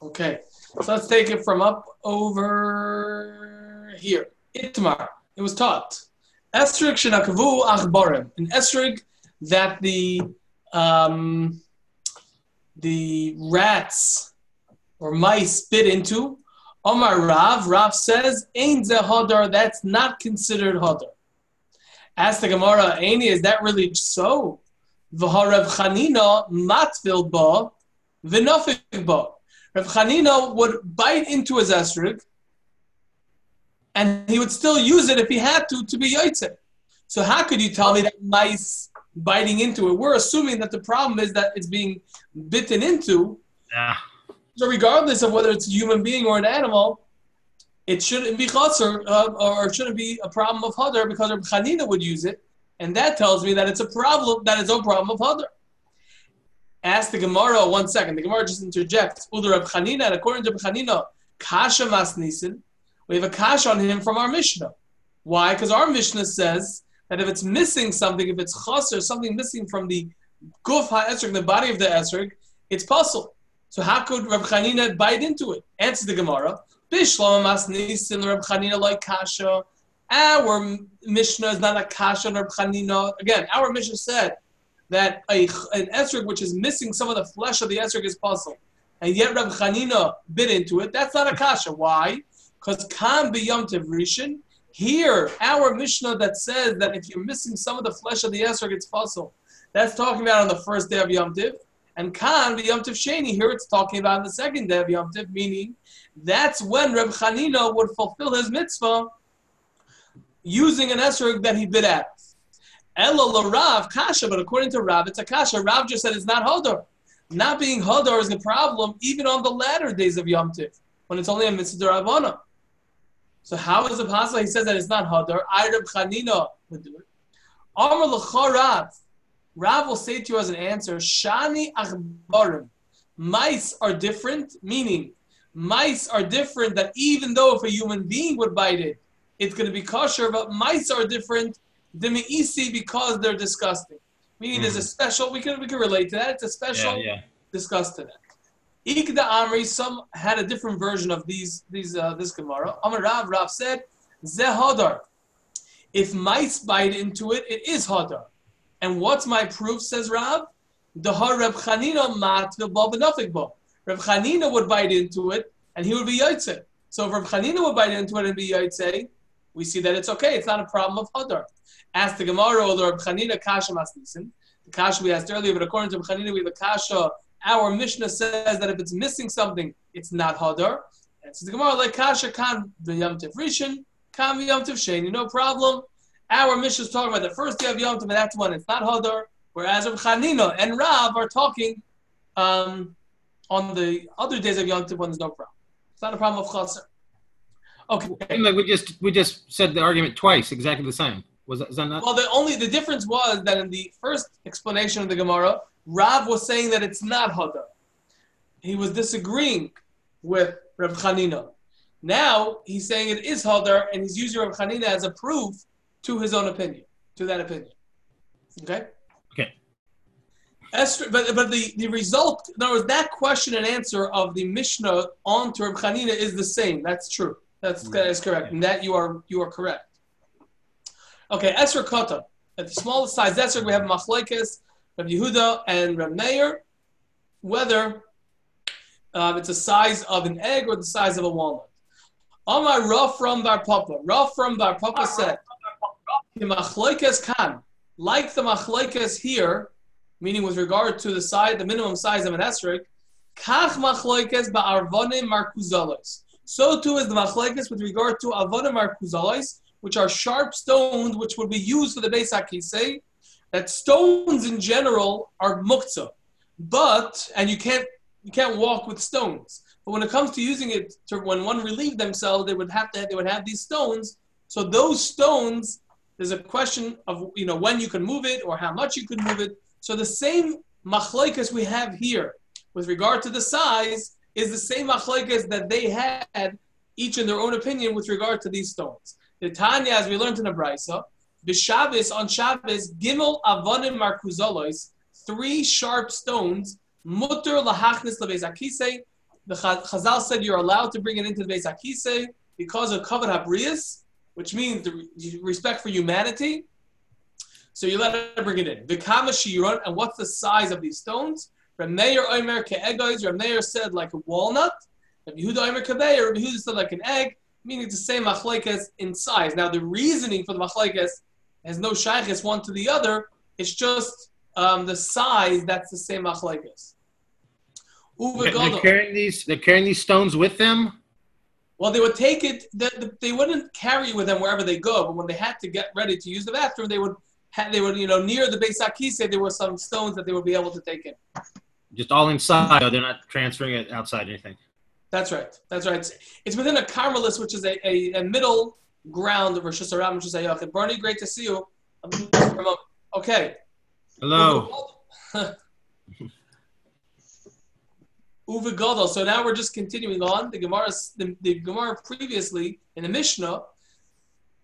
Okay, so let's take it from up over here. Itmar. It was taught. Esrig shenakavu achbarim. An esrig that the um, the rats or mice bit into. Omar Rav, Rav says, Ein ze hodar, that's not considered hodar. Ask the Gemara, Aini, is that really so? V'harav Chanina matvil ba, v'nofik ba. Rav Chanina would bite into his esrig, and he would still use it if he had to, to be yaitze. So how could you tell me that mice biting into it? We're assuming that the problem is that it's being bitten into. Yeah. So regardless of whether it's a human being or an animal, it shouldn't be chaser uh, or it shouldn't be a problem of hadar because Reb Chanina would use it, and that tells me that it's a problem that is no problem of hadar. Ask the Gemara one second. The Gemara just interjects. Uder Reb Chanina, and according to Reb Chanina, kasha masnisin. We have a kash on him from our Mishnah. Why? Because our Mishnah says that if it's missing something, if it's chaser, something missing from the guf ha'esrog, the body of the esrog, it's puzzle. So how could Reb Chanina bite into it? Answer the Gemara. Bishlam Masnisin Reb Chanina like Kasha. Our Mishnah is not a Kasha Reb Chanina. Again, our Mishnah said that a, an esrog which is missing some of the flesh of the esrog is puzzle. And yet Reb Chanina bit into it. That's not a Kasha. Why? Because Kam B'Yom Rishon. Here, our Mishnah that says that if you're missing some of the flesh of the esrog, it's puzzle. That's talking about on the first day of Yom Tiv. And Khan, the Yom Tov Sheni, here it's talking about the second day of Yom Tov, meaning that's when Reb Chanina would fulfill his mitzvah using an esrog that he bit at. Elo Rav kasha, but according to Rav, it's a kasha. Rav just said it's not hodor. Not being hodor is the problem even on the latter days of Yom Tiv, when it's only a mitzvah Ravana. So how is it possible? He says that it's not hodor. I Reb Chanina would do it. Amr Rav. Rav will say to you as an answer, Shani achbarim. Mice are different, meaning mice are different that even though if a human being would bite it, it's going to be kosher, but mice are different, demiisi, because they're disgusting. Meaning mm. there's a special, we can, we can relate to that, it's a special yeah, yeah. disgust to that. Ikda Amri, some had a different version of these, these uh, this Gemara. Amar Rav, Rav said, Zeh If mice bite into it, it is hadar. And what's my proof, says Rav? The Reb Chanina mat bo. Reb Chanina would bite into it, and he would be yaitse. So if Reb Chanina would bite into it and be yaitse, we see that it's okay. It's not a problem of hadar. Ask the Gemara, or Reb Chanina kasha masnisin. The kasha we asked earlier, but according to Reb Chanina, we have a kasha. Our Mishnah says that if it's missing something, it's not hadar. And so the Gemara like kasha kan v'yam rishon, kan v'yam sheni, no problem. Our Mishnah is talking about the first day of Yom Tov, and that's when it's not Hadar, whereas Rav Chanina and Rav are talking um, on the other days of Yom Tov when there's no problem. It's not a problem of Chaser. Okay. We just we just said the argument twice, exactly the same. Was that, that not? Well, the only the difference was that in the first explanation of the Gemara, Rav was saying that it's not Hadar. He was disagreeing with Rav Chanina. Now he's saying it is Hadar, and he's using Rav Chanina as a proof to his own opinion, to that opinion. Okay? Okay. Esther, but but the, the result, in other words, that question and answer of the Mishnah on to Reb Chanina is the same. That's true. That's that is correct. And that you are you are correct. Okay, Esther Kota. At the smallest size Esther, we have Machlekes, Reb Yehuda, and Reb Meir. Whether uh, it's the size of an egg or the size of a walnut. Amar from Bar Papa. Rav from Bar Papa said, kan, like the machlekes here, meaning with regard to the size, the minimum size of an esrog, kach machlekes ba'arvonim markuzalos. So too is the machlekes with regard to avonim markuzalos, which are sharp stones which would be used for the Beis HaKisei, that stones in general are muktzah. But, and you can't, you can't walk with stones. But when it comes to using it, to, when one relieved themselves, they would have to, they would have these stones. So those stones there's a question of you know when you can move it or how much you can move it. So the same machlekes we have here with regard to the size is the same machlekes that they had each in their own opinion with regard to these stones. The Tanya, as we learned in the Brisa, the on Shabbos, Gimel Avonim Markuzolos, three sharp stones, Mutter Lahachnis Lebeis the Chazal said you're allowed to bring it into the Beis Hakise because of Kavod Habrius, which means the respect for humanity. So you let her bring it in. The Kama Shiron, and what's the size of these stones? Rameir Omer Ke'egoiz, Rameir said like a walnut. Rabbi Yehuda Omer Kabeir, Rabbi Yehuda said like an egg, meaning the same machlekes in size. Now the reasoning for the machlekes has no shaykhis one to the other. It's just um, the size that's the same machlekes. They're carrying these. They're carrying these stones with them. Well, they would take it. They, wouldn't carry it with them wherever they go. But when they had to get ready to use the bathroom, they would. They would, you know, near the Beis Hakise, there were some stones that they would be able to take in. Just all inside. They're not transferring it outside anything. That's right. That's right. It's, it's within a Carmelis, which is a, a, a middle ground of Rosh Hashanah, Rosh Hashanah. Bernie, great to see you. Okay. Hello. Uwe Gadol. So now we're just continuing on. The Gemara, the, the Gemara previously in the Mishnah,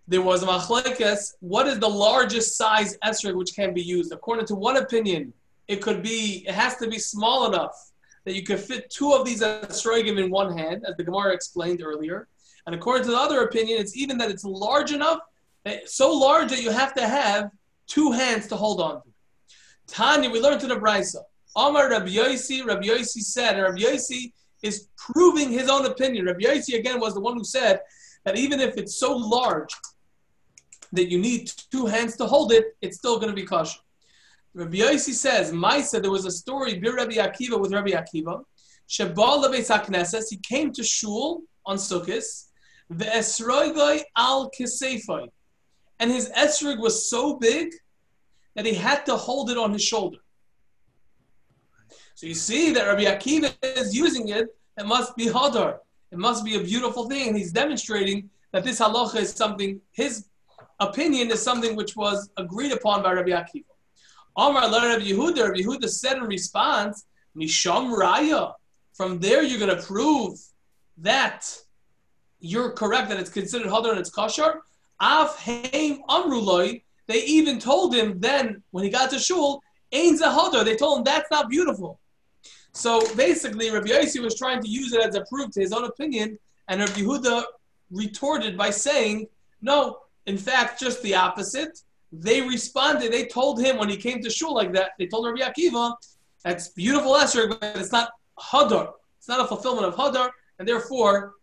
there was a machlekes. What is the largest size esrog which can be used? According to one opinion, it could be. It has to be small enough that you could fit two of these esrogim in one hand, as the Gemara explained earlier. And according to the other opinion, it's even that it's large enough, eh, so large that you have to have two hands to hold on to. Tanya, we learned to the Brisa. Amar Rabbi Yossi, Rabbi Yossi said, and Rabbi Yossi is proving his own opinion. Rabbi Yossi again was the one who said that even if it's so large that you need two hands to hold it, it's still going to be kosher. Rabbi Yossi says, Maisa, there was a story, Bir Rabbi Akiva with Rabbi Akiva. Shebal Lebeis he came to shul on Sukkot, the Esroigoi al Kisefoi. And his esrog was so big that he had to hold it on his shoulder. So you see that Rabbi Akiva is using it. It must be hadar. It must be a beautiful thing, and he's demonstrating that this halacha is something. His opinion is something which was agreed upon by Rabbi Akiva. Amar Rabbi Yehuda. Rabbi Yehuda said in response, "Misham Raya." From there, you're going to prove that you're correct that it's considered hadar and it's kosher. Av heim amruloi. They even told him then when he got to shul, Ein zahadar. They told him that's not beautiful. So basically, Rabbi Yossi was trying to use it as a proof to his own opinion, and Rabbi Yehuda retorted by saying, "No, in fact, just the opposite." They responded. They told him when he came to shul like that. They told Rabbi Akiva, "That's beautiful Esther, but it's not hadar. It's not a fulfillment of hadar, and therefore,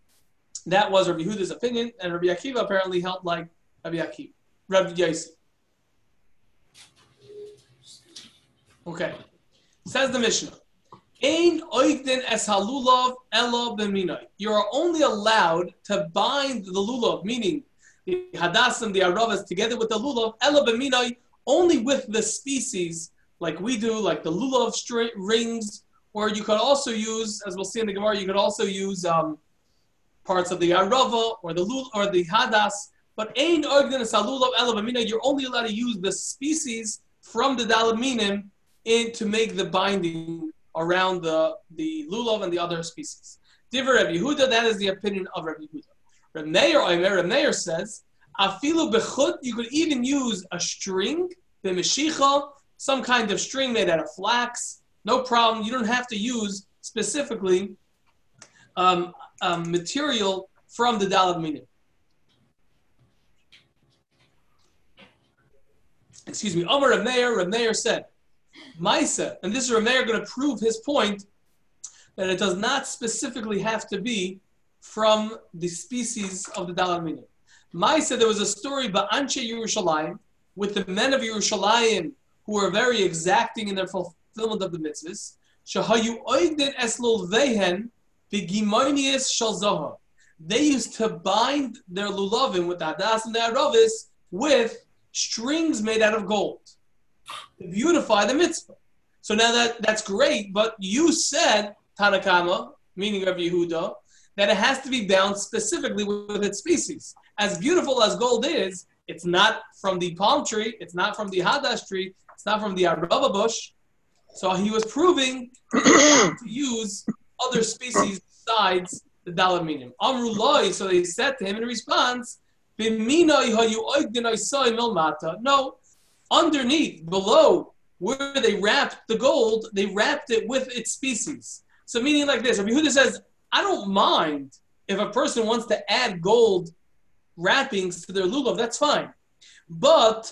that was Rabbi Yehuda's opinion." And Rabbi Akiva apparently held like Rabbi Akiva, Rabbi Yossi. Okay, says the Mishnah. Ein es halulav. You are only allowed to bind the lulav, meaning the hadas and the aravas together with the lulav, elo b'minoi, only with the species like we do, like the lulav string, rings, or you could also use, as we'll see in the Gemara, you could also use um, parts of the arava or the lul or the hadas. But es halulav elo b'minoi. You're only allowed to use the species from the dalaminim in to make the binding around the, the lulav and the other species. Diver Yehuda, that is the opinion of Rabbi Yehuda. Rabbi Meir, Rabbi Meir says, Afilu bechut, you could even use a string, b'meshicha, some kind of string made out of flax. No problem. You don't have to use specifically um, um, material from the Dalad Minim. Excuse me. Omar Rav Meir, Rav Meir said, Maisa, and this is Rameir going to prove his point that it does not specifically have to be from the species of the Dalad Minim. said there was a story by Anshe Yerushalayim with the men of Yerushalayim who were very exacting in their fulfillment of the mitzvahs. Shahayu. They used to bind their lulavim with hadas and the aravis with strings made out of gold to beautify the mitzvah. So now that that's great, but you said Tanakama, meaning Rabbi Yehuda, that it has to be bound specifically with its species. As beautiful as gold is, it's not from the palm tree, it's not from the hadash tree, it's not from the araba bush. So he was proving to use other species besides the dalaminim. Amrullah, so they said to him in response, No, underneath, below, where they wrapped the gold, they wrapped it with its species. So meaning like this, Rabbi Yehuda says, I don't mind if a person wants to add gold wrappings to their lulav, that's fine. But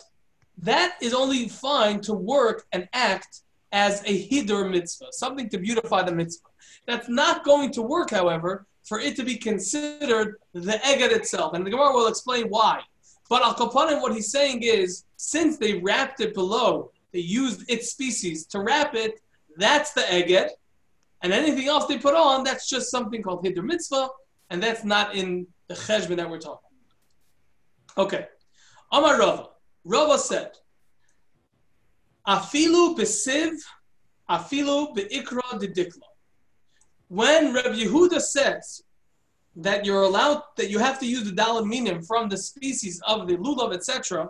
that is only fine to work and act as a hidur mitzvah, something to beautify the mitzvah. That's not going to work, however, for it to be considered the eged itself. And the Gemara will explain why. But Al Kapanim, what he's saying is, since they wrapped it below, they used its species to wrap it, that's the eged. And anything else they put on, that's just something called hidur mitzvah, and that's not in the cheshbon that we're talking. Okay. Amar Rava. Rava said, Afilu besiv, afilu beikra didikla. When Rabbi Yehuda says that you're allowed, that you have to use the dalad minim from the species of the lulav, etc.,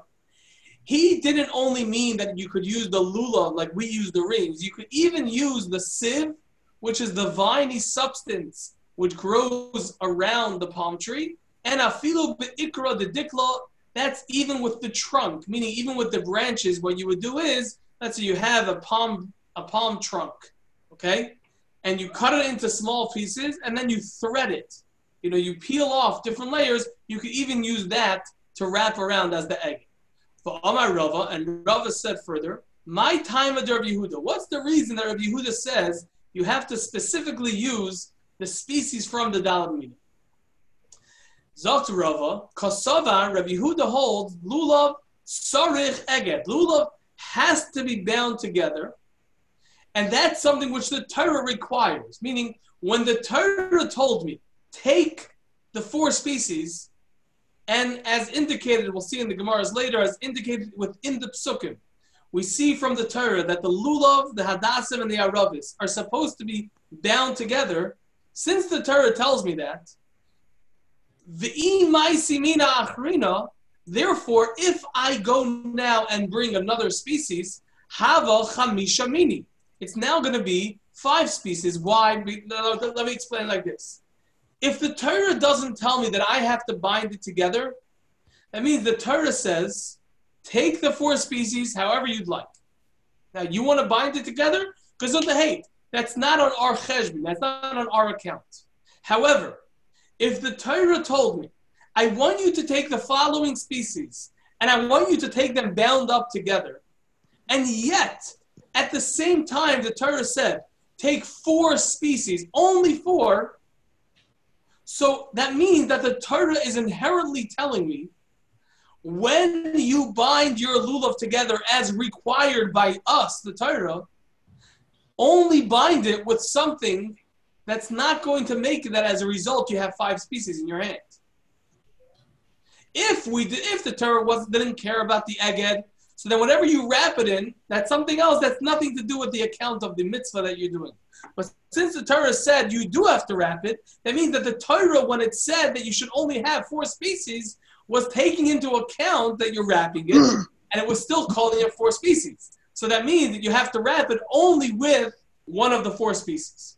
he didn't only mean that you could use the lulav like we use the rings. You could even use the sieve, which is the viney substance which grows around the palm tree, and afilu beikra the dikla, that's even with the trunk, meaning even with the branches, what you would do is, let's say you have a palm, a palm trunk, okay? And you cut it into small pieces and then you thread it. You know, you peel off different layers. You could even use that to wrap around as the egg. For Amar Rava, and Rava said further, my time of Rabbi Yehuda. What's the reason that Rabbi Yehuda says you have to specifically use the species from the Dalad Minim? Zokt Rava, Kosova, Rabbi Yehuda holds lulav sarich eget. Lulav has to be bound together, and that's something which the Torah requires. Meaning, when the Torah told me take the four species, and as indicated, we'll see in the Gemaras later, as indicated within the Psukim, we see from the Torah that the lulav, the hadassim, and the aravis are supposed to be bound together. Since the Torah tells me that, the imaisimina achrina. Therefore, if I go now and bring another species, hava chamisha mini. It's now going to be five species. Why? Let me explain like this. If the Torah doesn't tell me that I have to bind it together, that means the Torah says, take the four species however you'd like. Now, you want to bind it together? Because of the hate. That's not on our cheshbon. That's not on our account. However, if the Torah told me, I want you to take the following species and I want you to take them bound up together, and yet at the same time the Torah said, take four species, only four. So that means that the Torah is inherently telling me when you bind your lulav together as required by us, the Torah, only bind it with something that's not going to make that as a result you have five species in your hand. If we did, if the Torah was didn't care about the eged, so then whatever you wrap it in, that's something else that's nothing to do with the account of the mitzvah that you're doing. But since the Torah said you do have to wrap it, that means that the Torah, when it said that you should only have four species, was taking into account that you're wrapping it, and it was still calling it four species. So that means that you have to wrap it only with one of the four species.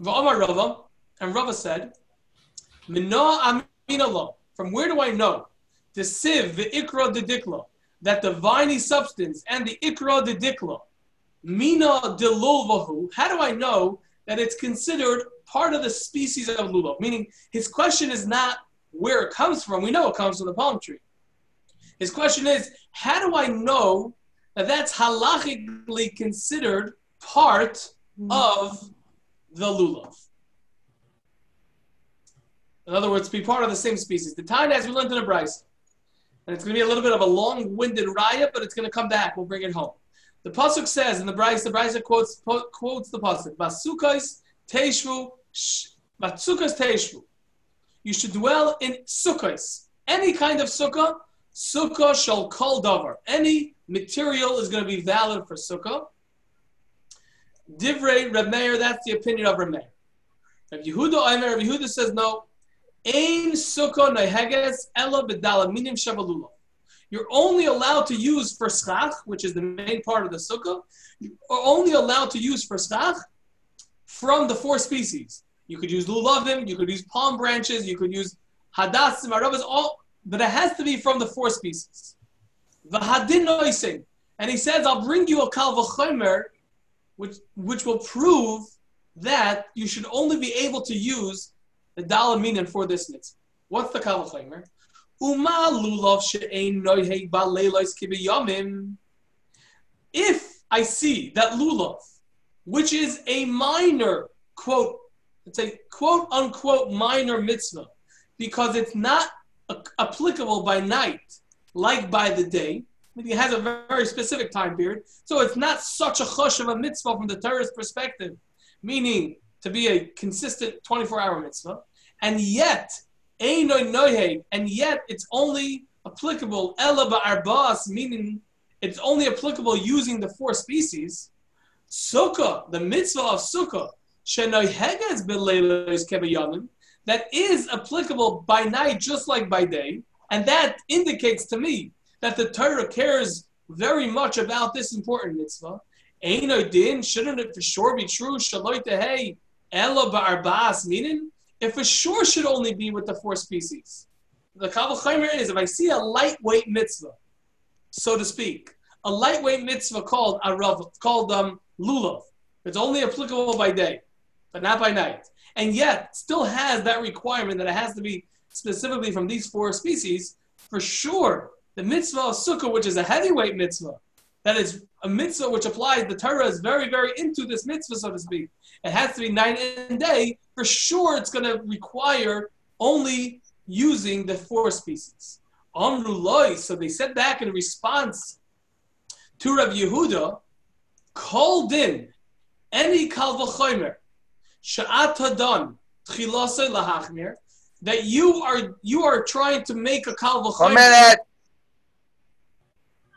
V'amar Rava, and Rava said, From where do I know? The siv, the ikra de dikla, that the viney substance and the ikra de dikla, mina de lulvahu, how do I know that it's considered part of the species of lulav? Meaning, his question is not where it comes from. We know it comes from the palm tree. His question is, how do I know that that's halachically considered part hmm. of the lulav. In other words, be part of the same species. The time as we learned in the Brisa, and it's going to be a little bit of a long-winded riot, but it's going to come back. We'll bring it home. The pasuk says in the Brisa, the Brisa quotes quotes the pasuk, "Basukos teishvu, teishvu." You should dwell in sukkahs, any kind of sukkah. Sukkah shall call davar. Any material is going to be valid for sukkah. Divrei Reb Meir, that's the opinion of Reb Meir. Reb Yehuda Aimer, Reb Yehuda says no. Ein sukkah neheges ela b'dalaminim shavalula. You're only allowed to use for schach, which is the main part of the sukkah. You're only allowed to use for schach from the four species. You could use lulavim, you could use palm branches, you could use hadassim, arabas, all, but it has to be from the four species. V'hadin noising. And he says, I'll bring you a kal v'chomer which which will prove that you should only be able to use the dalad minim for this mitzvah. What's the kavachimer? Uma lulav she'ein noiheg baleilos kibiyamim. If I see that lulav, which is a minor quote, it's a quote unquote minor mitzvah, because it's not applicable by night like by the day. It has a very specific time period, so it's not such a chush of a mitzvah from the Torah's perspective, meaning to be a consistent 24-hour mitzvah, and yet and yet it's only applicable ela ba'arbas, meaning it's only applicable using the four species. Sukkah, the mitzvah of sukkah, that is applicable by night just like by day, and that indicates to me that the Torah cares very much about this important mitzvah. din, shouldn't it for sure be true? Shaloi tehei ela ba'arbas, meaning it for sure should only be with the four species. The Kabbalah is if I see a lightweight mitzvah, so to speak, a lightweight mitzvah called arav, called um, lulav. It's only applicable by day, but not by night, and yet still has that requirement that it has to be specifically from these four species. For sure, the mitzvah of sukkah, which is a heavyweight mitzvah, that is a mitzvah which applies. The Torah is very, very into this mitzvah, so to speak. It has to be night and day. For sure, it's going to require only using the four species. Amruloi, so they said back in response to Rav Yehuda, called in any kalvachomer sha'at hadon tchilase lahachmir that you are you are trying to make a kalvachomer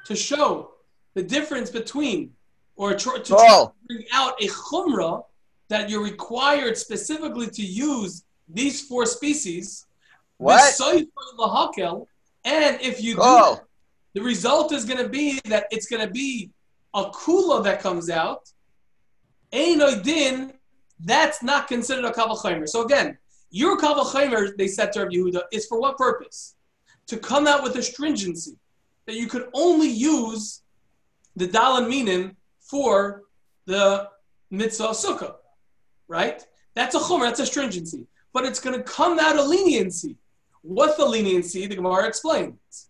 to show the difference between or to, to bring out a chumrah that you're required specifically to use these four species. What? And if you do, the result is going to be that it's going to be a kula that comes out. din, that's not considered a kavachimer. So again, your kavachimer, they said to Rabbi Yehuda, is for what purpose? To come out with a stringency that you could only use the dalan minim for the mitzvah sukkah, right? That's a chumr, that's a stringency. But it's going to come out of leniency. What's the leniency? The Gemara explains.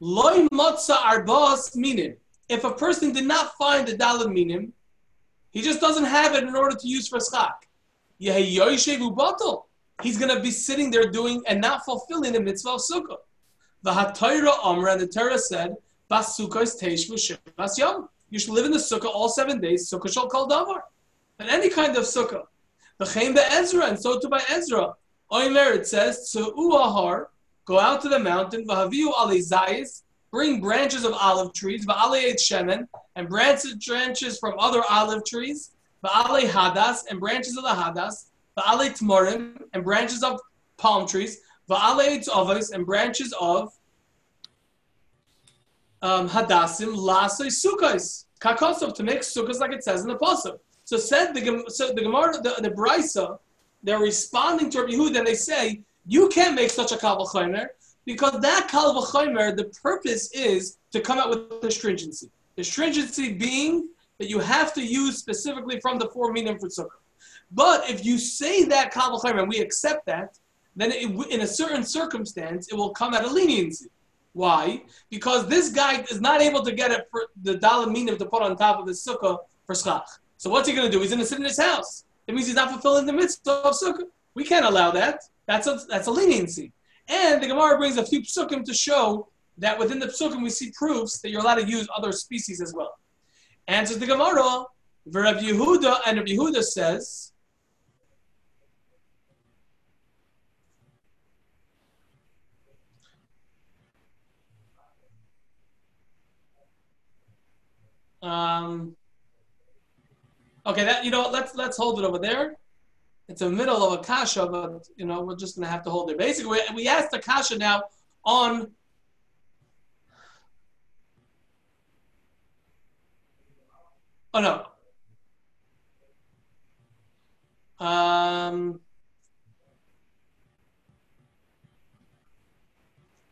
Loy matzah arbas minim. If a person did not find the dalan minim, he just doesn't have it in order to use for schak. He's going to be sitting there doing and not fulfilling the mitzvah of sukkah. The Hatayra Amra and the Torah said, Bas Sukkos Teishvu Shivas Yom. You should live in the sukkah all seven days. Sukkah shall call davar. And any kind of sukkah. The Chaim Ezra, and so too by Ezra. Oimer, it says, to Uahar, go out to the mountain, Vahaviu Ali Zayis, bring branches of olive trees, Va'ale Shemen, and branches from other olive trees, Va'ale Hadas, and branches of the Hadas, Va'ale Tmorim, and branches of palm trees, Va'aleitz avos and branches of um, hadasim lasei sukkos kakosov to make sukkos like it says in the pasuk. So said the so the Gemara the, the Brisa, they're responding to Rabbi Yehuda and they say you can't make such a kal because that kal the purpose is to come out with the stringency. The stringency being that you have to use specifically from the four minim for sukkah. But if you say that kal and we accept that, then it, in a certain circumstance, it will come out a leniency. Why? Because this guy is not able to get it for the dalad minim to put on top of his sukkah for schach. So what's he going to do? He's going to sit in his house. It means he's not fulfilling the mitzvah of sukkah. We can't allow that. That's a, that's a leniency. And the Gemara brings a few psukim to show that within the psukim we see proofs that you're allowed to use other species as well. Answers the Gemara, Rav Yehuda, and Rav Yehuda says, Um, okay, that you know, let's let's hold it over there. It's a middle of a kasha, but you know, we're just gonna have to hold it. Basically, we, we asked the kasha now on. Oh no. Um,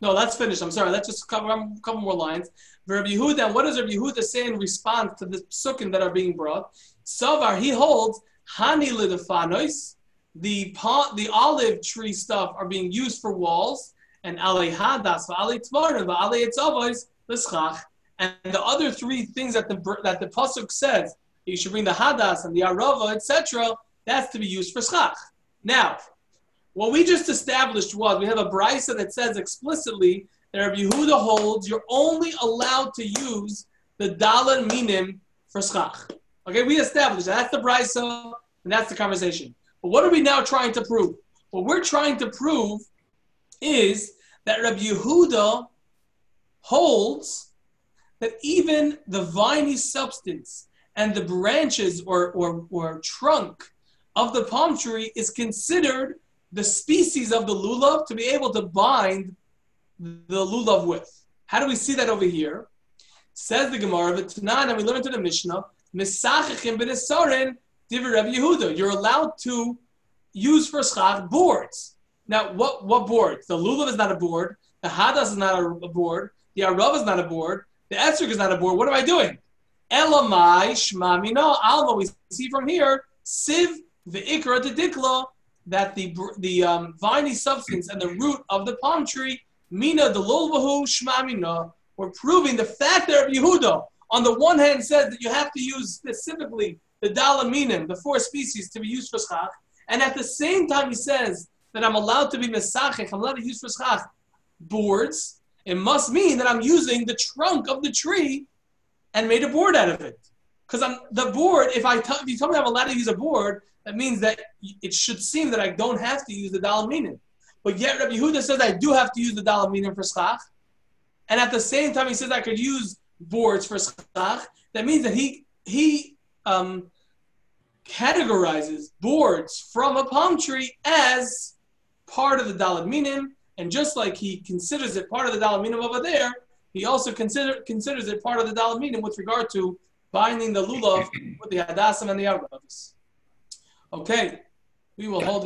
No, that's finished. I'm sorry. Let's just cover a couple more lines. Rabbi Yehuda, what does Rabbi Yehuda say in response to the psukim that are being brought? Savar, he holds, Hani lidafanois, the the olive tree stuff are being used for walls, and ale hadas, ale tmarim, ale etzavos, l'schach. And the other three things that the that the pasuk says, you should bring the hadas and the arava, etc. That's to be used for schach. Now, what we just established was we have a brisa that says explicitly that Rabbi Yehuda holds you're only allowed to use the dalad minim for schach. Okay, we established that. That's the brisa, and that's the conversation. But what are we now trying to prove? What we're trying to prove is that Rabbi Yehuda holds that even the viney substance and the branches or, or, or trunk of the palm tree is considered the species of the lulav to be able to bind the lulav with. How do we see that over here? Says the Gemara, and we learn to the Mishnah, Misachachim b'nesarin divrei Rabbi Yehuda. You're allowed to use for schach boards. Now, what what board? The lulav is not a board. The hadas is not a, board. The arav is not a board. The esrog is not a board. What am I doing? Elamai shmamina alma. We see from here siv ve'ikra dikla that the the um, viney substance and the root of the palm tree mina the lulvahu shmamina. We're proving the fact that Yehuda on the one hand says that you have to use specifically the dalaminim, the four species, to be used for schach, and at the same time he says that I'm allowed to be mesachich, I'm allowed to use for schach boards. It must mean that I'm using the trunk of the tree and made a board out of it. Because I'm the board. If I t- if you tell me I'm allowed to use a board, that means that it should seem that I don't have to use the dalaminim. But yet Rabbi Yehuda says I do have to use the dalaminim for schach, and at the same time he says I could use boards for schach. That means that he he um, categorizes boards from a palm tree as part of the dalad minim, and just like he considers it part of the dalad minim over there, he also consider, considers it part of the dalad minim with regard to binding the lulav with the hadassim and the arabs. Okay, we will hold.